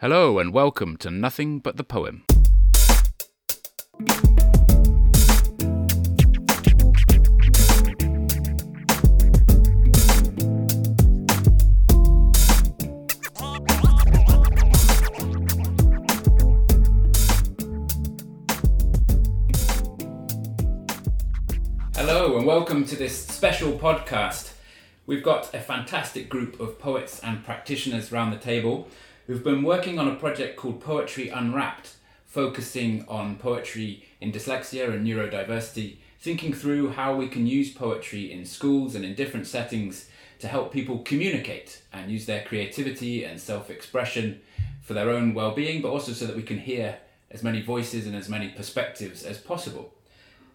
Hello and welcome to Nothing But the Poem. Hello and welcome to this special podcast. We've got a fantastic group of poets and practitioners around the table who've been working on a project called Poetry Unravelled, focusing on poetry in dyslexia and neurodiversity, thinking through how we can use poetry in schools and in different settings to help people communicate and use their creativity and self expression for their own well being, but also so that we can hear as many voices and as many perspectives as possible.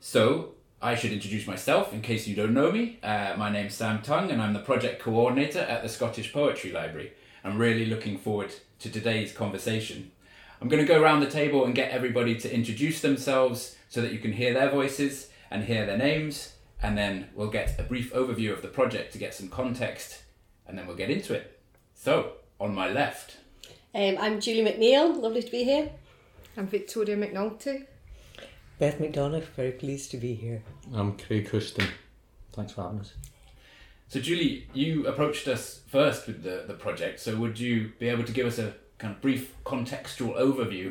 So, I should introduce myself in case you don't know me. Uh, my name's Sam Tongue and I'm the project coordinator at the Scottish Poetry Library. I'm really looking forward to today's conversation. I'm going to go around the table and get everybody to introduce themselves so that you can hear their voices and hear their names, and then we'll get a brief overview of the project to get some context, and then we'll get into it. So, on my left, Um, I'm Julie McNeil. Lovely to be here. I'm Victoria McNulty. Beth McDonough, very pleased to be here. I'm Craig Houston. Thanks for having us. So, Julie, you approached us first with the, the project. So, would you be able to give us a kind of brief contextual overview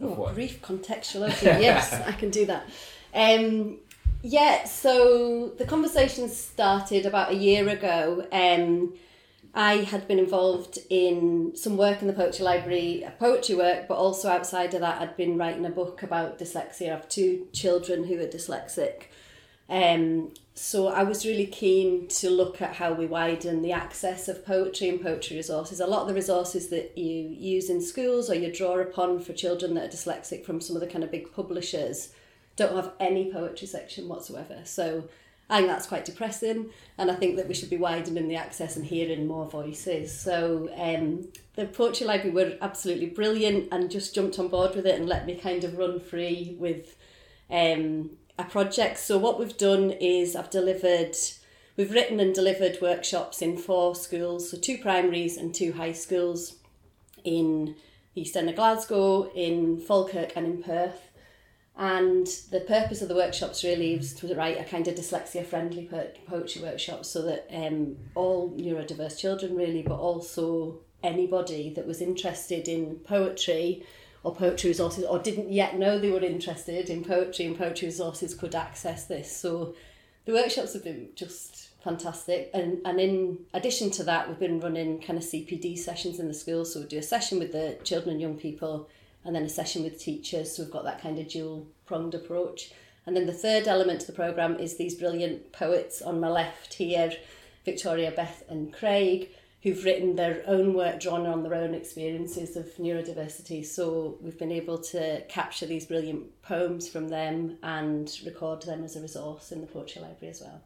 of Oh, what? brief contextual overview. yes, I can do that. Um, yeah, so the conversation started about a year ago. Um, I had been involved in some work in the Poetry Library, poetry work, but also outside of that, I'd been writing a book about dyslexia. I have two children who are dyslexic. Um, so I was really keen to look at how we widen the access of poetry and poetry resources. A lot of the resources that you use in schools or you draw upon for children that are dyslexic from some of the kind of big publishers don't have any poetry section whatsoever. So I think that's quite depressing, and I think that we should be widening the access and hearing more voices. So um, the Poetry Library were absolutely brilliant and just jumped on board with it and let me kind of run free with um, a project. So what we've done is I've delivered, we've written and delivered workshops in four schools, so two primaries and two high schools in East End of Glasgow, in Falkirk and in Perth. And the purpose of the workshops really was to write a kind of dyslexia friendly poetry workshop so that um, all neurodiverse children, really, but also anybody that was interested in poetry or poetry resources or didn't yet know they were interested in poetry and poetry resources could access this. So the workshops have been just fantastic. And, and in addition to that, we've been running kind of CPD sessions in the schools. So we do a session with the children and young people and then a session with teachers. So we've got that kind of dual pronged approach. And then the third element to the programme is these brilliant poets on my left here, Victoria, Beth, and Craig, who've written their own work drawn on their own experiences of neurodiversity. So we've been able to capture these brilliant poems from them and record them as a resource in the Poetry Library as well.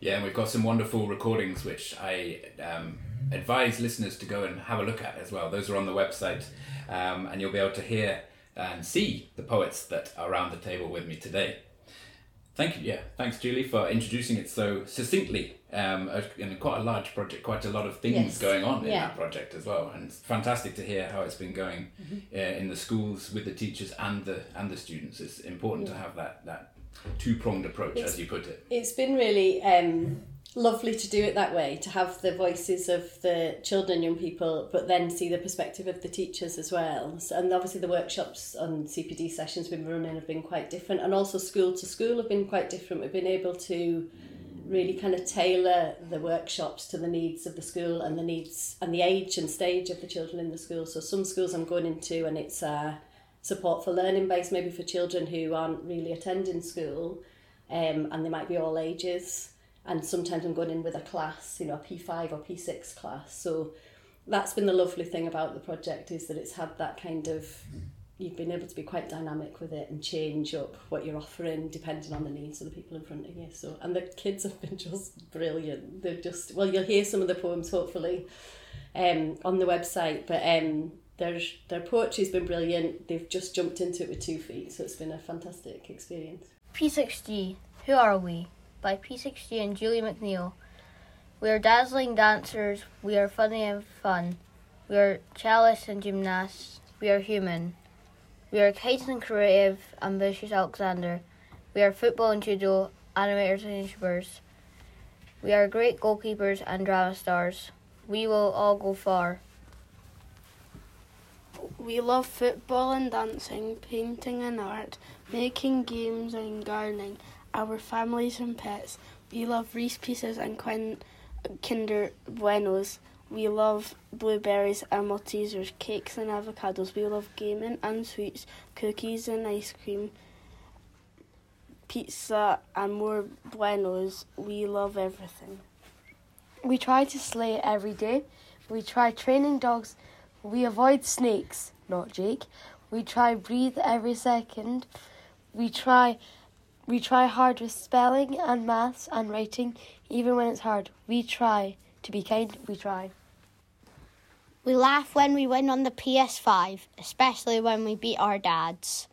Yeah, and we've got some wonderful recordings which I um, advise listeners to go and have a look at as well. Those are on the website, um, and you'll be able to hear and see the poets that are around the table with me today. Thank you. Yeah, thanks, Julie, for introducing it so succinctly. Um, a- and quite a large project, quite a lot of things Yes. going on in Yeah. that project as well, and it's fantastic to hear how it's been going uh, in the schools with the teachers and the and the students. It's important to have that that two pronged approach, It's- as you put it. It's been really um, lovely to do it that way, to have the voices of the children, young people, but then see the perspective of the teachers as well. So, and obviously, the workshops and CPD sessions we've been running have been quite different, and also school to school have been quite different. We've been able to really kind of tailor the workshops to the needs of the school and the needs and the age and stage of the children in the school. So some schools I'm going into and it's uh, support for learning base maybe for children who aren't really attending school um, and they might be all ages and sometimes I'm going in with a class, you know, a P5 or P6 class. So that's been the lovely thing about the project is that it's had that kind of you've been able to be quite dynamic with it and change up what you're offering depending on the needs of the people in front of you. So and the kids have been just brilliant. They're just well, you'll hear some of the poems hopefully um, on the website, but um, their their poetry's been brilliant. They've just jumped into it with two feet, so it's been a fantastic experience. P6G, Who Are We? By P6G and Julie McNeil. We are dazzling dancers, we are funny and fun. We are cellists and gymnasts. We are human. We are kites and creative, ambitious Alexander. We are football and judo, animators and YouTubers. We are great goalkeepers and drama stars. We will all go far. We love football and dancing, painting and art, making games and gardening, our families and pets. We love Reese Pieces and Quin- Kinder Buenos. We love blueberries and Maltesers, cakes and avocados. We love gaming and sweets, cookies and ice cream, pizza and more buenos. We love everything. We try to slay every day. We try training dogs. We avoid snakes, not Jake. We try breathe every second. We try we try hard with spelling and maths and writing, even when it's hard. We try to be kind. We try. We laugh when we win on the PS5, especially when we beat our dads.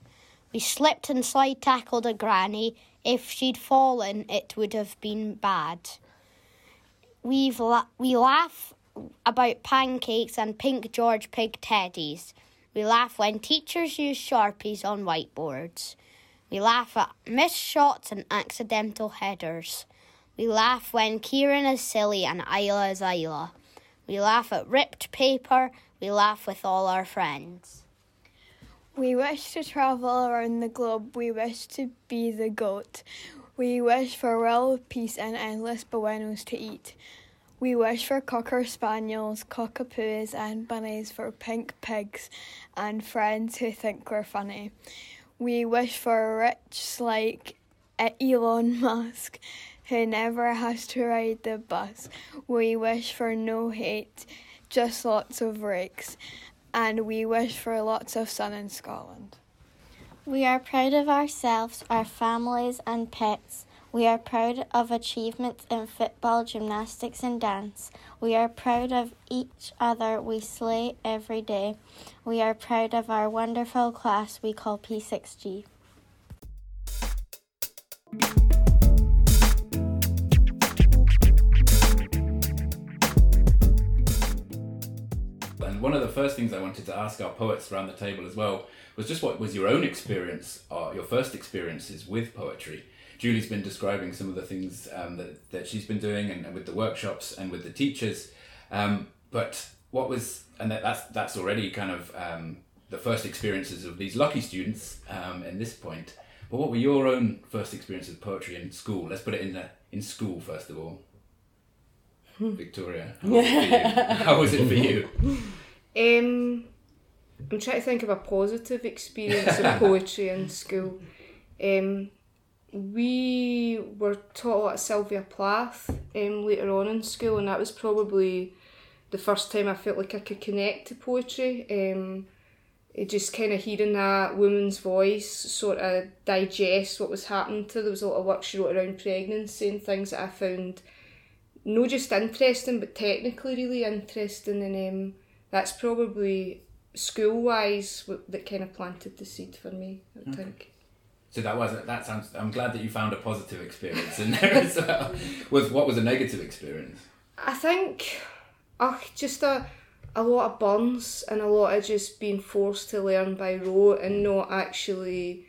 We slipped and slide tackled a granny. If she'd fallen, it would have been bad. We've la- we laugh about pancakes and pink George Pig teddies. We laugh when teachers use sharpies on whiteboards. We laugh at missed shots and accidental headers. We laugh when Kieran is silly and Isla is Isla. We laugh at ripped paper. We laugh with all our friends. We wish to travel around the globe. We wish to be the goat. We wish for world peace and endless buenos to eat. We wish for cocker spaniels, cockapoos, and bunnies for pink pigs and friends who think we're funny. We wish for a rich like Elon Musk who never has to ride the bus. We wish for no hate, just lots of rakes, and we wish for lots of sun in Scotland. We are proud of ourselves, our families, and pets. We are proud of achievements in football, gymnastics, and dance. We are proud of each other we slay every day. We are proud of our wonderful class we call P6G. And one of the first things I wanted to ask our poets around the table as well was just what was your own experience, or your first experiences with poetry. Julie's been describing some of the things um, that, that she's been doing and, and with the workshops and with the teachers. Um, but what was, and that, that's, that's already kind of um, the first experiences of these lucky students um, in this point. But what were your own first experiences of poetry in school? Let's put it in, the, in school first of all. Victoria, how was, it for you? how was it for you? Um, I'm trying to think of a positive experience of poetry in school. Um, we were taught a lot of Sylvia Plath um, later on in school, and that was probably the first time I felt like I could connect to poetry. Um, it just kind of hearing that woman's voice sort of digest what was happening to her. There was a lot of work she wrote around pregnancy and things that I found not just interesting but technically really interesting and um, that's probably school wise that kind of planted the seed for me I Okay. think So that was that sounds. I'm glad that you found a positive experience in there as well. Was what was a negative experience? I think oh, just a a lot of burns and a lot of just being forced to learn by rote and not actually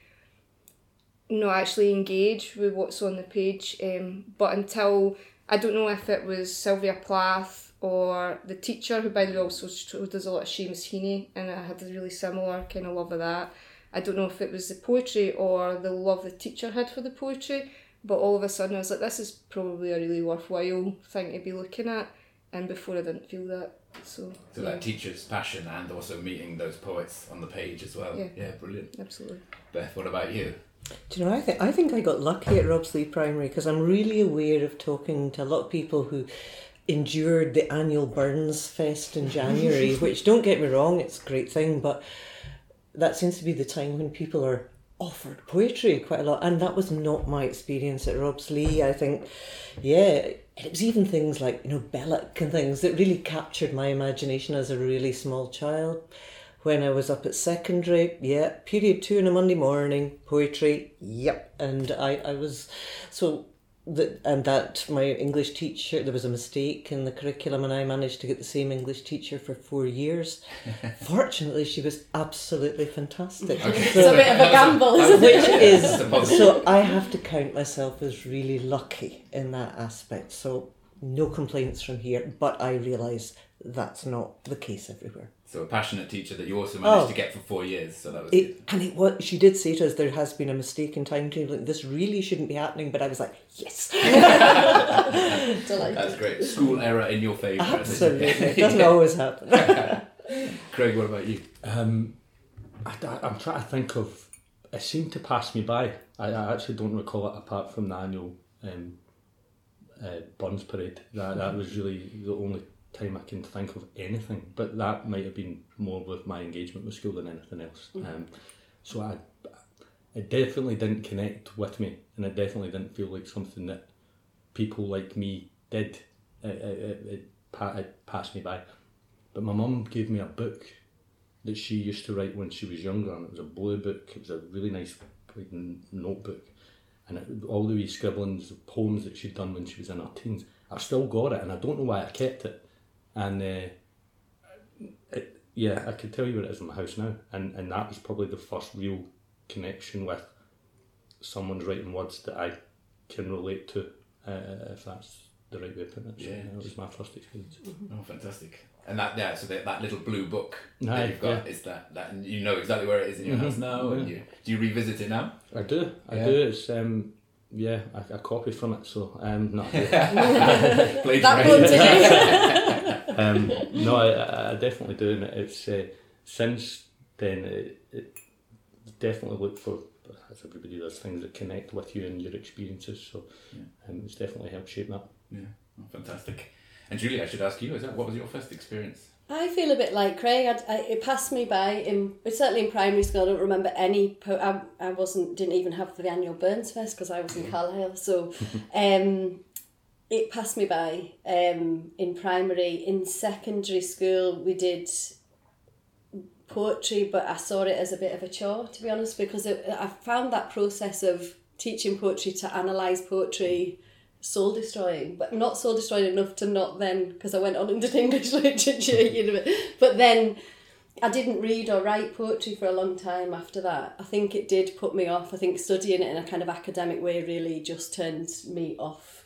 not actually engage with what's on the page um, but until I don't know if it was Sylvia Plath or the teacher who by the way also us a lot of Seamus Heaney and I had a really similar kind of love of that I don't know if it was the poetry or the love the teacher had for the poetry but all of a sudden I was like this is probably a really worthwhile thing to be looking at and before I didn't feel that so So yeah. that teacher's passion and also meeting those poets on the page as well. Yeah. yeah brilliant. absolutely Beth, what about you? Do you know? I think I think I got lucky at Robsley Primary because I'm really aware of talking to a lot of people who endured the annual Burns Fest in January. which, don't get me wrong, it's a great thing, but that seems to be the time when people are offered poetry quite a lot, and that was not my experience at Robsley. I think, yeah, it was even things like you know Belloc and things that really captured my imagination as a really small child when I was up at secondary, yeah, period two on a Monday morning, poetry, yep. And I, I was, so that and that my English teacher there was a mistake in the curriculum and I managed to get the same English teacher for four years. Fortunately, she was absolutely fantastic. Okay. It's a bit of a gamble, isn't which it? is so I have to count myself as really lucky in that aspect. So no complaints from here, but I realise that's not the case everywhere. So a passionate teacher that you also managed Oh. to get for four years. So that was It, and it was, she did say to us, there has been a mistake in timetabling. This really shouldn't be happening. But I was like, yes. Delighted. That's great. School error in your favour. Absolutely. It doesn't always happen. Craig, what about you? Um, I, am trying to think of. It seemed to pass me by. I, I actually don't recall it apart from the annual um, uh, Burns parade. That that was really the only time I can think of anything. But that might have been more with my engagement with school than anything else. Mhm. Um, so I, it definitely didn't connect with me, and it definitely didn't feel like something that people like me did. It, it, it, it passed me by. But my mum gave me a book that she used to write when she was younger, and it was a blue book. It was a really nice like, notebook, and it, all the wee scribblings of poems that she'd done when she was in her teens. I've still got it, and I don't know why I kept it. And uh, it, yeah, I could tell you where it is in my house now, and and that was probably the first real connection with someone's writing words that I can relate to, uh, if that's the right way of putting it. So, Yeah. yeah, that was my first experience. Oh, fantastic! And that yeah, so that, that little blue book Aye, that you've got yeah. is that that and you know exactly where it is in your Mhm, house now. And you, do you revisit it now? I do. I Yeah. do. It's um, yeah, I, I copy from it. So um, no. That one today. um, no, I, I definitely do, and it's uh, since then it, it definitely look for as everybody does things that connect with you and your experiences. So um, it's definitely helped shape that. Yeah, oh, fantastic. And Julie, I should ask you: is that what was your first experience? I feel a bit like Craig. I, I, it passed me by. In but certainly in primary school, I don't remember any. Po- I, I wasn't didn't even have the annual Burns Fest because I was in Carlisle. So, um, it passed me by. Um, in primary, in secondary school, we did poetry, but I saw it as a bit of a chore, to be honest, because it, I found that process of teaching poetry to analyse poetry soul destroying, but not soul destroying enough to not then, because I went on and did English literature, you know, but then I didn't read or write poetry for a long time after that. I think it did put me off. I think studying it in a kind of academic way really just turned me off.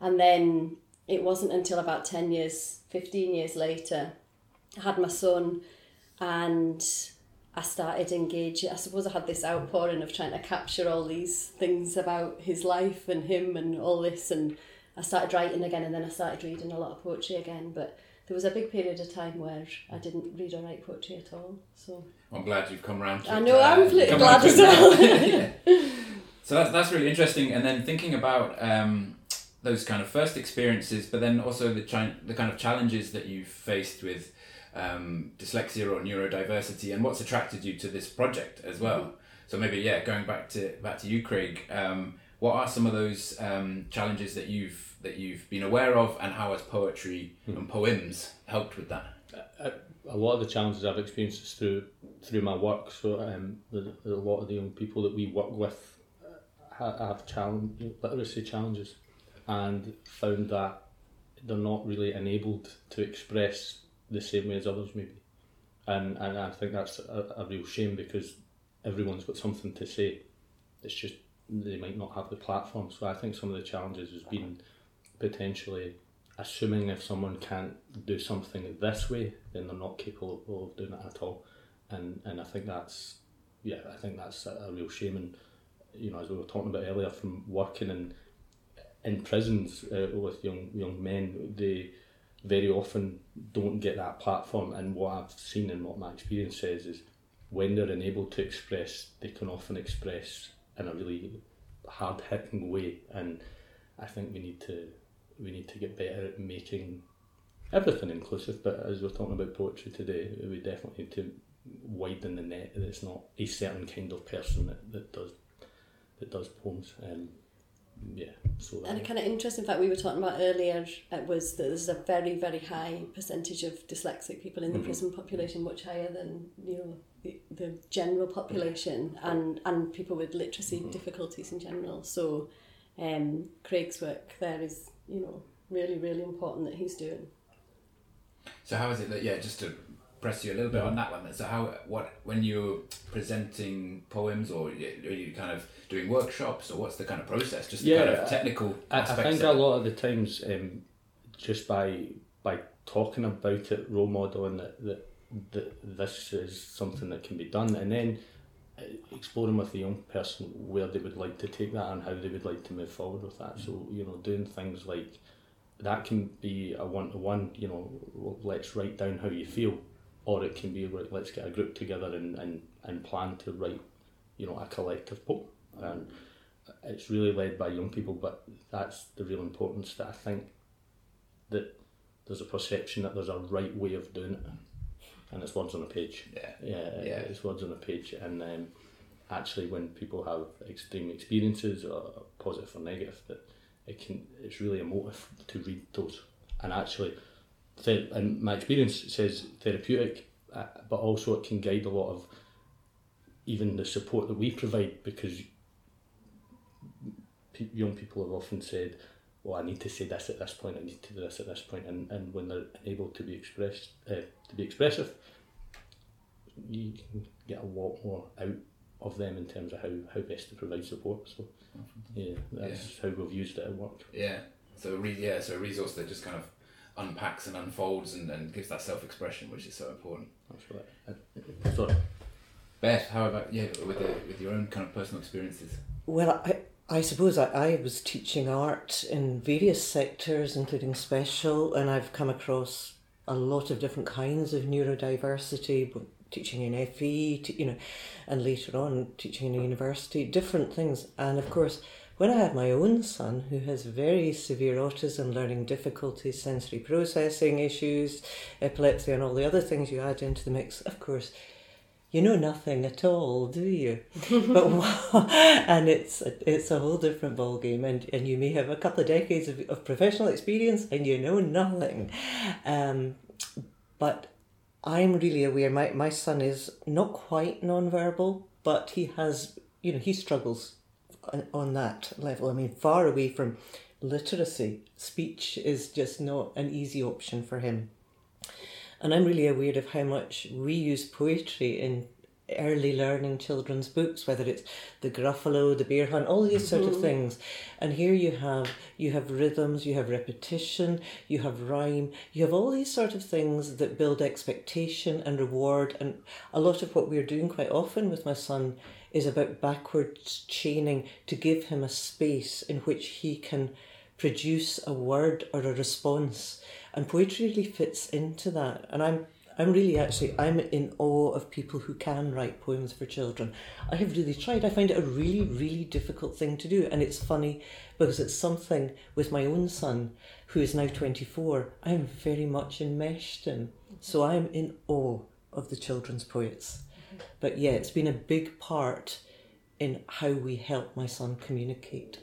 And then it wasn't until about 10 years, 15 years later, I had my son and I started engaging. I suppose I had this outpouring of trying to capture all these things about his life and him and all this. And I started writing again and then I started reading a lot of poetry again. But there was a big period of time where I didn't read or write poetry at all. So I'm glad you've come round to it. I know, uh, I'm fli- glad as well. Yeah. So that's, that's really interesting. And then thinking about um, those kind of first experiences, but then also the, chi- the kind of challenges that you've faced with um, dyslexia or neurodiversity and what's attracted you to this project as well. Mm-hmm. So maybe, yeah, going back to back to you, Craig, um, what are some of those um, challenges that you've that you've been aware of and how has poetry and poems helped with that? a, a lot of the challenges I've experienced is through through my work. So um, the, the, a lot of the young people that we work with uh, have challenge literacy challenges, and found that they're not really enabled to express the same way as others maybe, and and I think that's a, a real shame because everyone's got something to say. It's just they might not have the platform. So I think some of the challenges has been potentially assuming if someone can't do something this way, then they're not capable of doing it at all. And and I think that's yeah, I think that's a, a real shame. And you know, as we were talking about earlier, from working in in prisons uh, with young young men, they very often don't get that platform. And what I've seen and what my experience says is when they're enabled to express, they can often express in a really hard hitting way. And I think we need to we need to get better at making everything inclusive. But as we're talking about poetry today, we definitely need to widen the net. That it's not a certain kind of person that, that does that does poems. Um, yeah, so And a kind of interesting fact we were talking about earlier was that there's a very, very high percentage of dyslexic people in the Mhm. prison population, much higher than you know the, the general population, and and people with literacy difficulties in general. So um, Craig's work there is, you know, really, really important that he's doing. So how is it that yeah, just to press you a little bit on that one. So how what when you're presenting poems or are you kind of doing workshops or what's the kind of process? Just the Yeah, kind of technical I, I think a lot of the times, um, just by by talking about it, role modeling that, that that this is something that can be done, and then uh, exploring with the young person where they would like to take that and how they would like to move forward with that. So you know, doing things like that can be a one to one. You know, let's write down how you feel, or it can be right, let's get a group together and, and, and plan to write, you know, a collective poem. And it's really led by young people, but that's the real importance that I think that there's a perception that there's a right way of doing it, and it's words on a page. Yeah. Yeah, Yeah. it's words on a page, and um, actually, when people have extreme experiences, or positive or negative, that it can it's really emotive to read those, and actually, and my experience says therapeutic, uh, but also it can guide a lot of even the support that we provide because pe- young people have often said, "Well, I need to say this at this point. I need to do this at this point," and and when they're able to be expressed uh, to be expressive, you can get a lot more out of them in terms of how, how best to provide support. So, yeah, that's how we've used it at work. Yeah. So re- yeah, so a resource that just kind of unpacks and unfolds and, and gives that self expression, which is so important. That's right. Uh, Sorry. Beth, how about yeah, with the, with your own kind of personal experiences? Well, I, I suppose I, I was teaching art in various sectors, including special, and I've come across a lot of different kinds of neurodiversity, teaching in FE, t- you know, and later on teaching in a university, different things. And of course, when I had my own son who has very severe autism, learning difficulties, sensory processing issues, epilepsy, and all the other things you add into the mix, of course, you know nothing at all, do you? but and it's a, it's a whole different ballgame, and, and you may have a couple of decades of, of professional experience, and you know nothing. Um, but I'm really aware. My my son is not quite non-verbal, but he has you know he struggles on, that level. I mean, far away from literacy, speech is just not an easy option for him. And I'm really aware of how much we use poetry in early learning children's books, whether it's the Gruffalo, the Bear Hunt, all these sort of Mhm. things. And here you have you have rhythms, you have repetition, you have rhyme, you have all these sort of things that build expectation and reward. And a lot of what we're doing quite often with my son is about backwards chaining to give him a space in which he can produce a word or a response. And poetry really fits into that. And I'm I'm really actually I'm in awe of people who can write poems for children. I have really tried. I find it a really, really difficult thing to do. And it's funny because it's something with my own son, who is now 24, I'm very much enmeshed in. So I'm in awe of the children's poets. But yeah, it's been a big part in how we help my son communicate.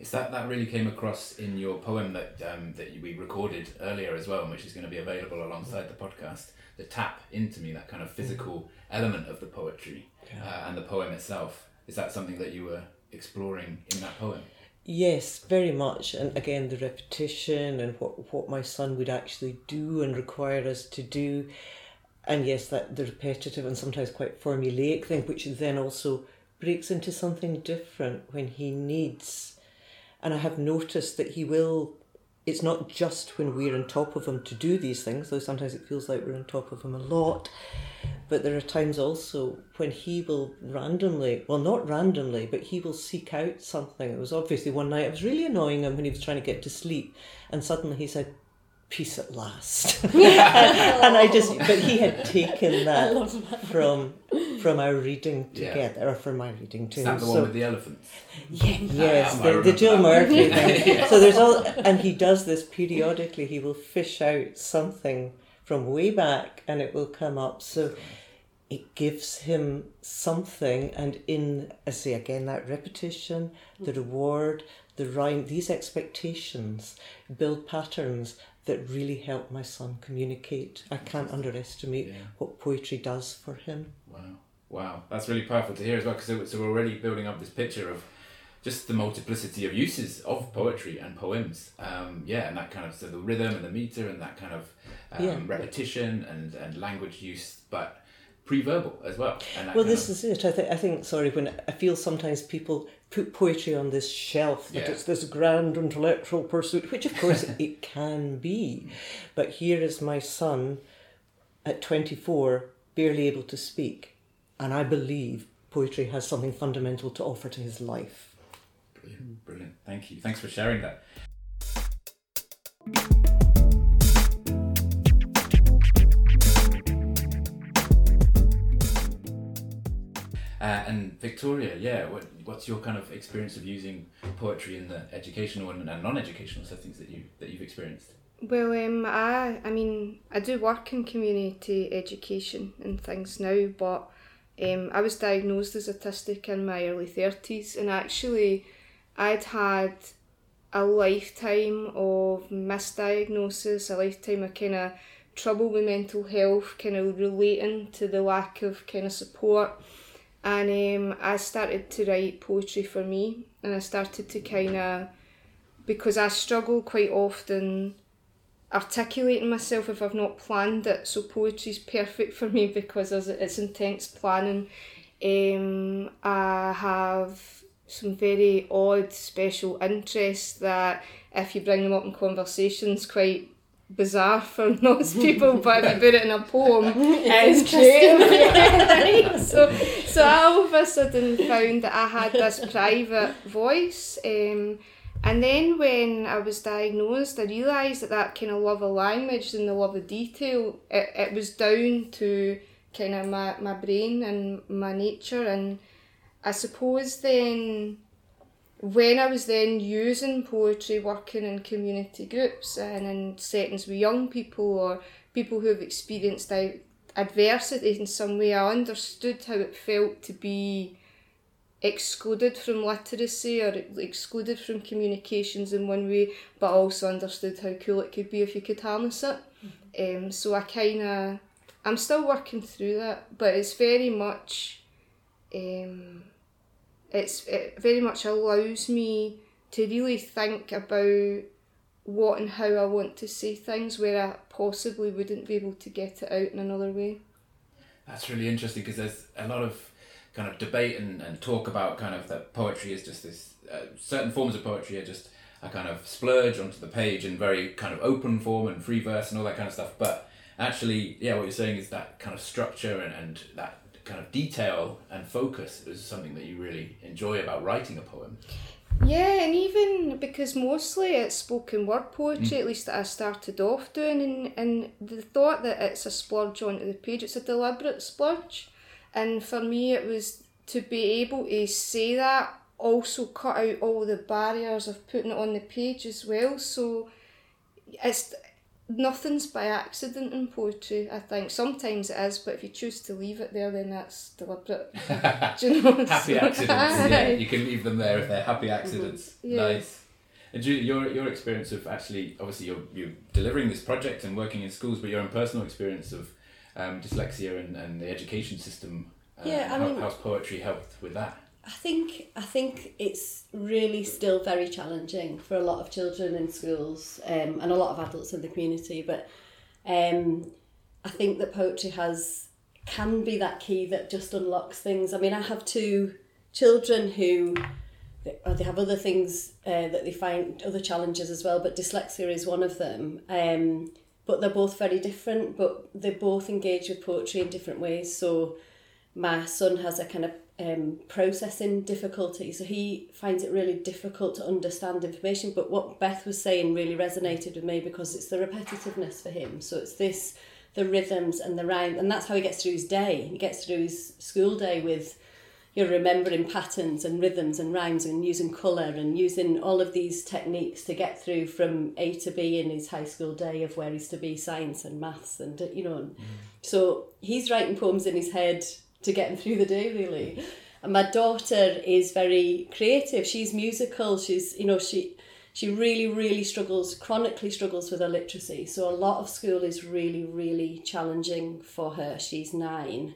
It's that that really came across in your poem that um, that we recorded earlier as well, which is going to be available alongside the podcast. The tap into me, that kind of physical element of the poetry uh, and the poem itself. Is that something that you were exploring in that poem? Yes, very much. And again, the repetition and what, what my son would actually do and require us to do. And yes, that the repetitive and sometimes quite formulaic thing, which then also breaks into something different when he needs. And I have noticed that he will, it's not just when we're on top of him to do these things, though sometimes it feels like we're on top of him a lot. But there are times also when he will randomly, well, not randomly, but he will seek out something. It was obviously one night, I was really annoying him when he was trying to get to sleep, and suddenly he said, Peace at last. and, and I just, but he had taken that, from from our reading Yeah. together, or from my reading to Is that the So- one with the elephants? yeah, yes, Ah, the, the Jill. Murphy thing. Yeah. So there's all, and he does this periodically. He will fish out something from way back, and it will come up. So it gives him something, and in I say again that repetition, the reward, the rhyme, these expectations build patterns that really help my son communicate. I can't underestimate Yeah. what poetry does for him. Wow, wow, that's really powerful to hear as well. Because so we're already building up this picture of just the multiplicity of uses of poetry and poems. Um, yeah, and that kind of so the rhythm and the meter and that kind of um, Yeah. repetition and, and language use, but pre-verbal as well. Well, this of, is it. I think. I think. Sorry, when I feel sometimes people put poetry on this shelf that Yeah. it's this grand intellectual pursuit, which of course it can be, but here is my son, at twenty four, barely able to speak, and I believe poetry has something fundamental to offer to his life. brilliant, brilliant. Thank you. Thanks for sharing that. Uh, and Victoria, yeah, what, what's your kind of experience of using poetry in the educational and, and non-educational settings that you that you've experienced? Well, um, I, I mean, I do work in community education and things now, but um, I was diagnosed as autistic in my early 30s, and actually, I'd had a lifetime of misdiagnosis, a lifetime of kind of trouble with mental health, kind of relating to the lack of kind of support. And um, I started to write poetry for me, and I started to kind of, because I struggle quite often articulating myself if I've not planned it. So poetry's perfect for me because it's intense planning. Um, I have some very odd special interests that if you bring them up in conversations quite bizarre for most people but if you put it in a poem it's great so, so I all of a sudden found that I had this private voice um, and then when I was diagnosed, I realised that that kind of love of language and the love of detail, it, it was down to kind of my, my brain and my nature. And I suppose then, when I was then using poetry, working in community groups and in settings with young people or people who have experienced adversity in some way, I understood how it felt to be excluded from literacy or excluded from communications in one way, but also understood how cool it could be if you could harness it. Um, so I kind of, I'm still working through that, but it's very much, um, it's it very much allows me to really think about what and how I want to say things where I possibly wouldn't be able to get it out in another way. That's really interesting because there's a lot of kind of debate and, and talk about kind of that poetry is just this uh, certain forms of poetry are just a kind of splurge onto the page in very kind of open form and free verse and all that kind of stuff. But actually, yeah, what you're saying is that kind of structure and, and that kind of detail and focus is something that you really enjoy about writing a poem. Yeah, and even because mostly it's spoken word poetry, at least that I started off doing, and, and the thought that it's a splurge onto the page, it's a deliberate splurge. And for me, it was to be able to say that, also cut out all the barriers of putting it on the page as well. So it's nothing's by accident in poetry, I think. Sometimes it is, but if you choose to leave it there, then that's deliberate. Do you know? happy accidents, yeah. You can leave them there if they're happy accidents. Yeah. Nice. And Julie, your your experience of actually, obviously, you're you're delivering this project and working in schools, but your own personal experience of um, dyslexia and, and the education system. Uh, Yeah, I how, mean- how's poetry helped with that? I think I think it's really still very challenging for a lot of children in schools um, and a lot of adults in the community. But um, I think that poetry has can be that key that just unlocks things. I mean, I have two children who they have other things uh, that they find other challenges as well, but dyslexia is one of them. Um, but they're both very different, but they both engage with poetry in different ways. So my son has a kind of um, processing difficulty, so he finds it really difficult to understand information. But what Beth was saying really resonated with me because it's the repetitiveness for him. So it's this, the rhythms and the rhyme, and that's how he gets through his day. He gets through his school day with you know, remembering patterns and rhythms and rhymes and using colour and using all of these techniques to get through from A to B in his high school day of where he's to be science and maths and uh, you know. Mm. So he's writing poems in his head to get him through the day really. And my daughter is very creative. She's musical. She's you know she she really really struggles chronically struggles with her literacy so a lot of school is really really challenging for her. She's nine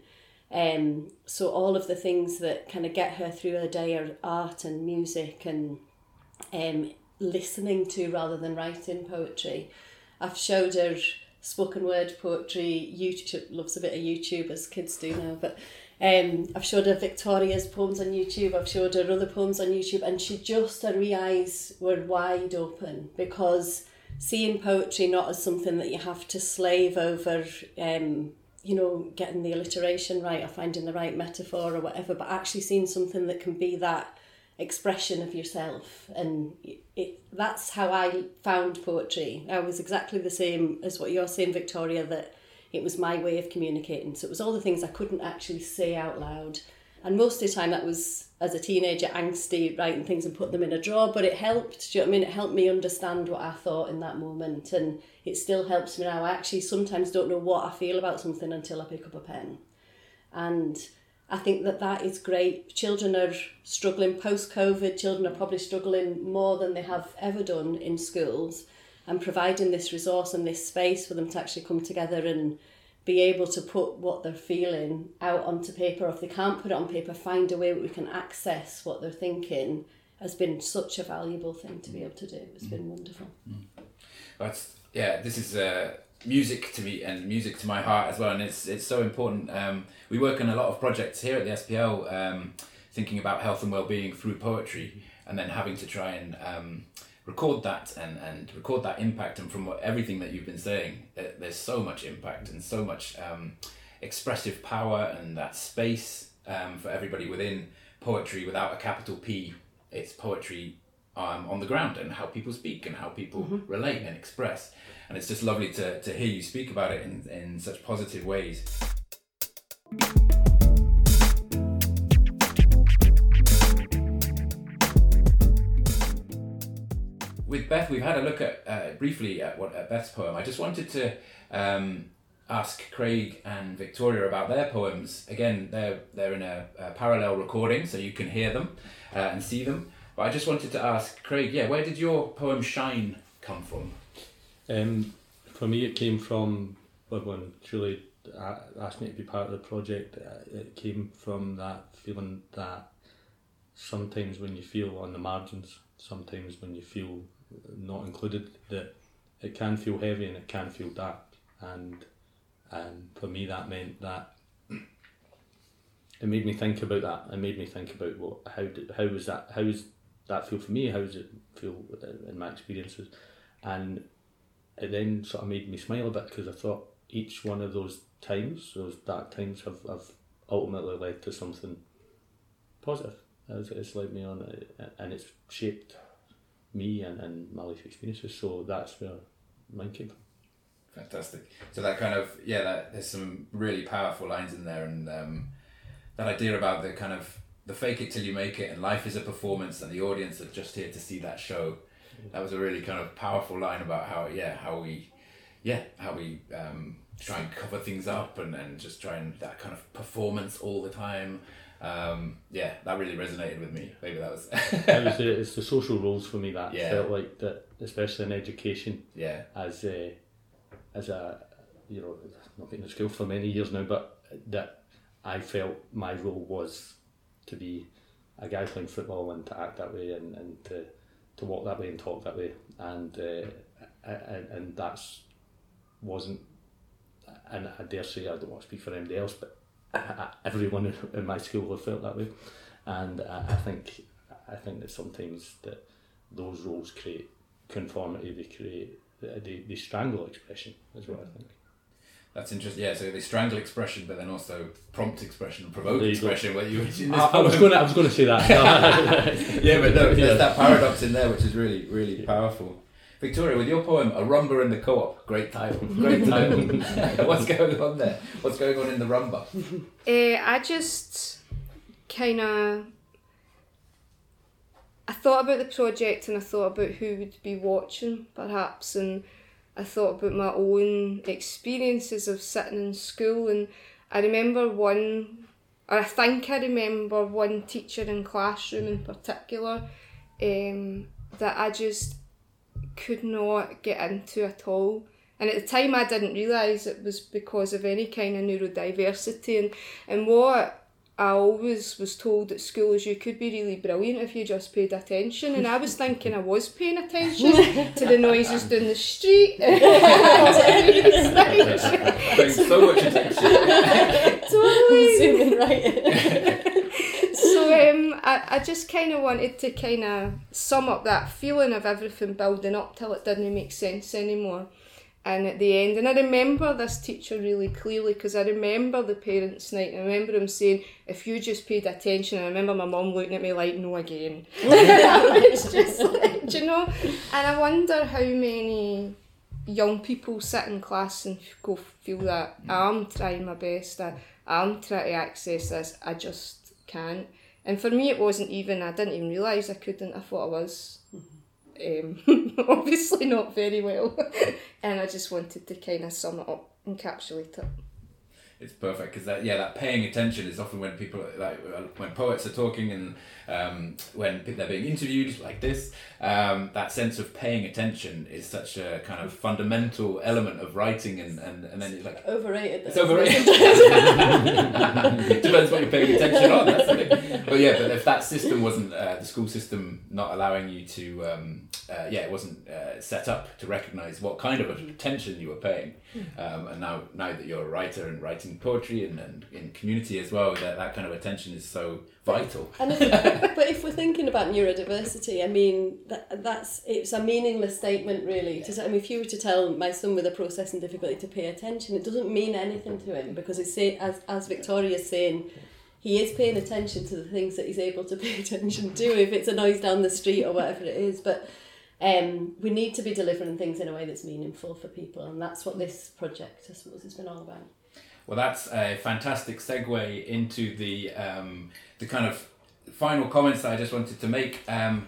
Um, so all of the things that kind of get her through her day are art and music and um, listening to rather than writing poetry. I've showed her spoken word poetry. YouTube loves a bit of YouTube as kids do now, but um, I've showed her Victoria's poems on YouTube. I've showed her other poems on YouTube, and she just her eyes were wide open because seeing poetry not as something that you have to slave over. Um, you know, getting the alliteration right or finding the right metaphor or whatever, but actually seeing something that can be that expression of yourself and it that's how I found poetry. I was exactly the same as what you're saying Victoria that it was my way of communicating. So it was all the things I couldn't actually say out loud. And most of the time that was as a teenager angsty writing things and put them in a drawer, but it helped. Do you know what I mean? It helped me understand what I thought in that moment and it still helps me now. I actually sometimes don't know what I feel about something until I pick up a pen. And I think that that is great. Children are struggling post COVID, children are probably struggling more than they have ever done in schools. And providing this resource and this space for them to actually come together and be able to put what they're feeling out onto paper, or if they can't put it on paper, find a way that we can access what they're thinking has been such a valuable thing to be able to do. It's been wonderful. Mm. That's yeah. This is uh, music to me and music to my heart as well, and it's it's so important. Um, we work on a lot of projects here at the SPL, um, thinking about health and well-being through poetry, and then having to try and um, record that and, and record that impact. And from what, everything that you've been saying, there's so much impact and so much um, expressive power and that space um, for everybody within poetry without a capital P. It's poetry um, on the ground and how people speak and how people Mm-hmm. relate and express. And it's just lovely to, to hear you speak about it in, in such positive ways. With Beth, we've had a look at uh, briefly at what at Beth's poem. I just wanted to um, ask Craig and Victoria about their poems. Again, they're they're in a, a parallel recording, so you can hear them uh, and see them. But I just wanted to ask Craig, yeah, where did your poem "Shine" come from? Um, for me, it came from when- when Julie asked me to be part of the project. uh, It came from that feeling that sometimes when you feel on the margins, sometimes when you feel not included, that it can feel heavy and it can feel dark. And um, for me, that meant that it made me think about that. It made me think about what how did, how was that how was that feel for me? How does it feel in my experiences? And it then sort of made me smile a bit because I thought each one of those times, those dark times, have, have ultimately led to something positive. It's, it's led me on, and it's shaped me and, and my life experiences. So that's where mine came from. Fantastic. So that kind of yeah, that, there's some really powerful lines in there, and um, that idea about the kind of the fake it till you make it, and life is a performance, and the audience are just here to see that show. That was a really kind of powerful line about how yeah how we yeah how we um, try and cover things up and, and just try and that kind of performance all the time. Um, yeah, that really resonated with me. Maybe that was it was the, it's the social roles for me that Yeah. felt like that, especially in education. Yeah. As a, as a, you know, not been in school for many years now, but that I felt my role was to be a guy playing football and to act that way and, and to, to walk that way and talk that way and uh, and, and that's wasn't and I dare say I don't want to speak for anybody else but everyone in- my school have felt that way and I, I think I think that sometimes that those roles create conformity they create they, they strangle expression is what I think That's interesting. Yeah, so they strangle expression, but then also prompt expression and provoke expression. Where you, I- I was gonna- I was gonna say that. yeah, but no, there's Yeah. that paradox in there, which is really, really powerful. Victoria, with your poem, A Rumba in the Co-op, great title, great title. What's going on there? What's going on in the rumba? Uh, I just kind of I thought about the project and I thought about who would be watching perhaps and I thought about my own experiences of sitting in school and I remember one or I think I remember one teacher in classroom in particular um, that I just could not get into at all And at the time, I didn't realise it was because of any kind of neurodiversity. And, and what I always was told at school is you could be really brilliant if you just paid attention. And I was thinking I was paying attention to the noises down the street. Paying so much attention. totally. Zooming right. so um, I, I just kind of wanted to kind of sum up that feeling of everything building up till it didn't make sense anymore. And at the end, and I remember this teacher really clearly because I remember the parents' night. I remember him saying, "If you just paid attention," and I remember my mum looking at me like, "No again." it's just like, do you know? And I wonder how many young people sit in class and go feel that I'm trying my best. I, I'm trying to access this. I just can't. And for me, it wasn't even. I didn't even realise I couldn't. I thought I was. Um, obviously not very well, and I just wanted to kind of sum it up, encapsulate it. It's perfect because that yeah that paying attention is often when people like uh, when poets are talking and um, when they're being interviewed like this um, that sense of paying attention is such a kind of fundamental element of writing and and, and then you're like Overrated. it's overrated it? depends what you're paying attention on that's the thing. but yeah but if that system wasn't uh, the school system not allowing you to um, uh, yeah it wasn't uh, set up to recognize what kind of attention you were paying um, and now now that you're a writer and writing poetry and, and in community as well that that kind of attention is so vital if, but if we're thinking about neurodiversity, I mean that that's it's a meaningless statement really. To, I mean, if you were to tell my son with a processing difficulty to pay attention, it doesn't mean anything to him because it's as as Victoria's saying, he is paying attention to the things that he's able to pay attention to. If it's a noise down the street or whatever it is, but. Um, we need to be delivering things in a way that's meaningful for people, and that's what this project, I suppose, has been all about. Well, that's a fantastic segue into the um, the kind of final comments that I just wanted to make, um,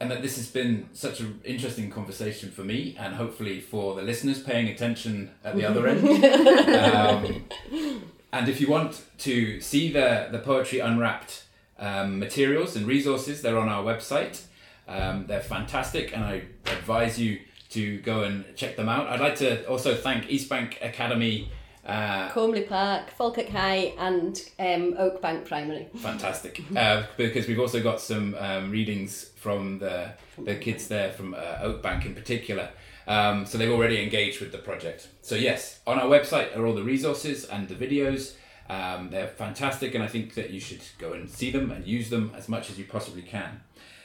and that this has been such an interesting conversation for me, and hopefully for the listeners paying attention at the other end. Um, and if you want to see the the Poetry Unravelled um, materials and resources, they're on our website. Um, they're fantastic, and I advise you to go and check them out. I'd like to also thank Eastbank Academy. Uh, Comely Park, Falkirk High, and um, Oakbank Primary. Fantastic, uh, because we've also got some um, readings from the the kids there from uh, Oakbank in particular. Um, so they've already engaged with the project. So yes, on our website are all the resources and the videos. Um, they're fantastic, and I think that you should go and see them and use them as much as you possibly can.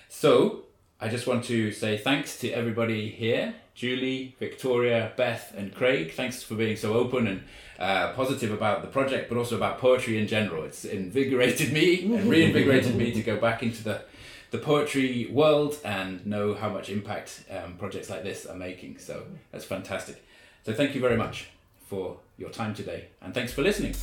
So I just want to say thanks to everybody here Julie, Victoria, Beth, and Craig. Thanks for being so open and uh, positive about the project, but also about poetry in general. It's invigorated me and reinvigorated me to go back into the, the poetry world and know how much impact um, projects like this are making. So that's fantastic. So thank you very much for your time today, and thanks for listening.